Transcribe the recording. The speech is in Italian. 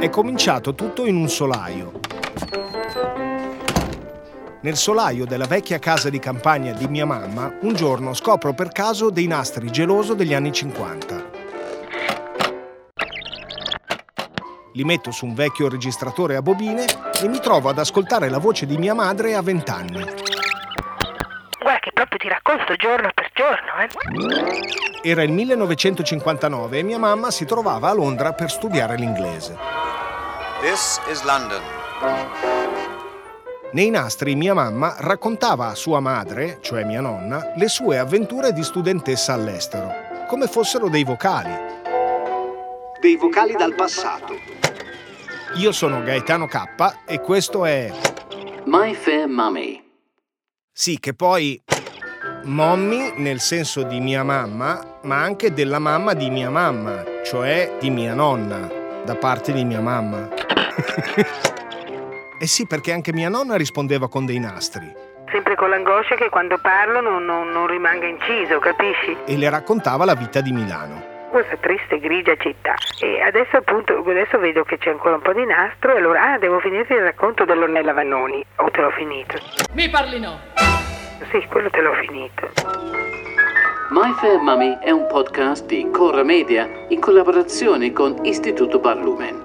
È cominciato tutto in un solaio. Nel solaio della vecchia casa di campagna di mia mamma, un giorno scopro per caso dei nastri geloso degli anni 50. Li metto su un vecchio registratore a bobine e mi trovo ad ascoltare la voce di mia madre a vent'anni. Che proprio ti racconto giorno per giorno, eh. Era il 1959 e mia mamma si trovava a Londra per studiare l'inglese. This is London. Nei nastri mia mamma raccontava a sua madre, cioè mia nonna, le sue avventure di studentessa all'estero, come fossero dei vocali. Dei vocali dal passato. Io sono Gaetano K e questo è My Fair Mummy. Sì, che poi mommy nel senso di mia mamma, ma anche della mamma di mia mamma, cioè di mia nonna, da parte di mia mamma. eh sì, perché anche mia nonna rispondeva con dei nastri. Sempre con l'angoscia che quando parlo non, non, non rimanga inciso, capisci? E le raccontava la vita di Milano questa triste grigia città e adesso appunto adesso vedo che c'è ancora un po' di nastro e allora ah, devo finire il racconto dell'Ornella Vannoni o te l'ho finito mi parli no sì quello te l'ho finito. My Fair Mummy è un podcast di Corra Media in collaborazione con Istituto Barlumen